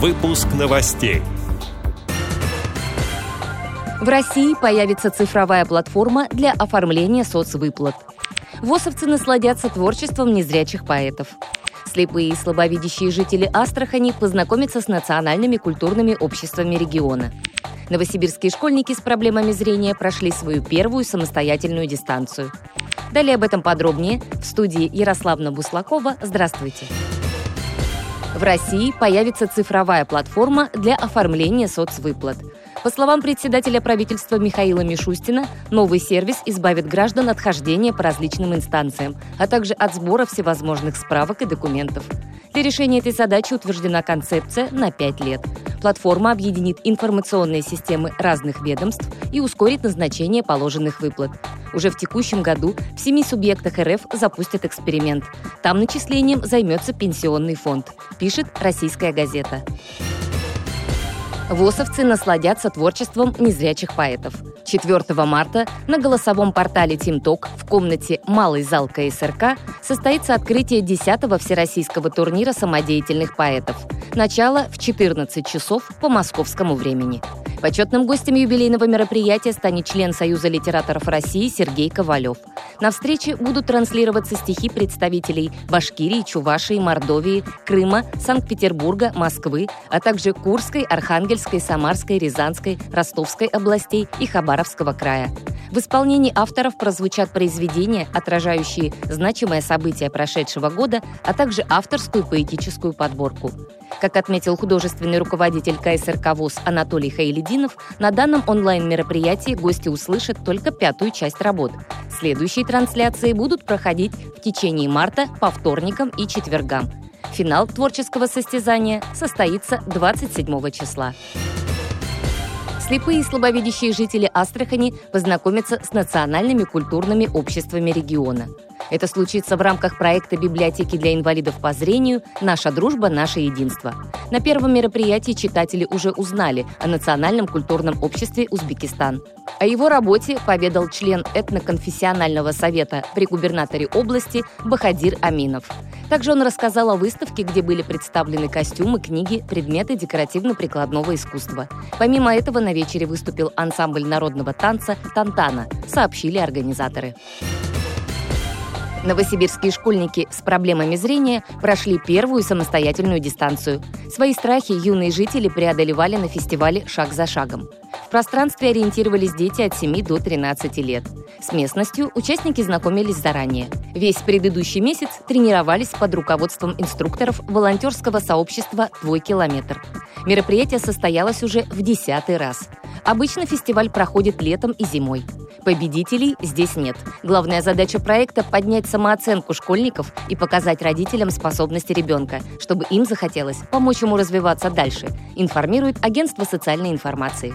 Выпуск новостей. В России появится цифровая платформа для оформления соцвыплат. ВОСовцы насладятся творчеством незрячих поэтов. Слепые и слабовидящие жители Астрахани познакомятся с национальными культурными обществами региона. Новосибирские школьники с проблемами зрения прошли свою первую самостоятельную дистанцию. Далее об этом подробнее в студии Ярославна Буслакова. Здравствуйте! В России появится цифровая платформа для оформления соцвыплат. По словам председателя правительства Михаила Мишустина, новый сервис избавит граждан от хождения по различным инстанциям, а также от сбора всевозможных справок и документов. Для решения этой задачи утверждена концепция на 5 лет. Платформа объединит информационные системы разных ведомств и ускорит назначение положенных выплат. Уже в текущем году в семи субъектах РФ запустят эксперимент. Там начислением займется пенсионный фонд, пишет «Российская газета». ВОСовцы насладятся творчеством незрячих поэтов. 4 марта на голосовом портале TeamTalk в комнате «Малый зал КСРК» состоится открытие 10-го всероссийского турнира самодеятельных поэтов. Начало в 14 часов по московскому времени. Почетным гостем юбилейного мероприятия станет член Союза литераторов России Сергей Ковалев. На встрече будут транслироваться стихи представителей Башкирии, Чувашии, Мордовии, Крыма, Санкт-Петербурга, Москвы, а также Курской, Архангельской, Самарской, Рязанской, Ростовской областей и Хабаровского края. В исполнении авторов прозвучат произведения, отражающие значимое событие прошедшего года, а также авторскую поэтическую подборку. Как отметил художественный руководитель КСРК ВУЗ Анатолий Хаилидинов, на данном онлайн-мероприятии гости услышат только пятую часть работ. Следующие трансляции будут проходить в течение марта по вторникам и четвергам. Финал творческого состязания состоится 27 числа. Слепые и слабовидящие жители Астрахани познакомятся с национальными культурными обществами региона. Это случится в рамках проекта библиотеки для инвалидов по зрению «Наша дружба, наше единство». На первом мероприятии читатели уже узнали о Национальном культурном обществе Узбекистан. О его работе поведал член этноконфессионального совета при губернаторе области Бахадир Аминов. Также он рассказал о выставке, где были представлены костюмы, книги, предметы декоративно-прикладного искусства. Помимо этого на вечере выступил ансамбль народного танца «Тантана», сообщили организаторы. Новосибирские школьники с проблемами зрения прошли первую самостоятельную дистанцию. Свои страхи юные жители преодолевали на фестивале «Шаг за шагом». В пространстве ориентировались дети от 7 до 13 лет. С местностью участники знакомились заранее. Весь предыдущий месяц тренировались под руководством инструкторов волонтерского сообщества «Твой километр». Мероприятие состоялось уже в десятый раз. Обычно фестиваль проходит летом и зимой. Победителей здесь нет. Главная задача проекта – поднять самооценку школьников и показать родителям способности ребенка, чтобы им захотелось помочь ему развиваться дальше, информирует агентство социальной информации.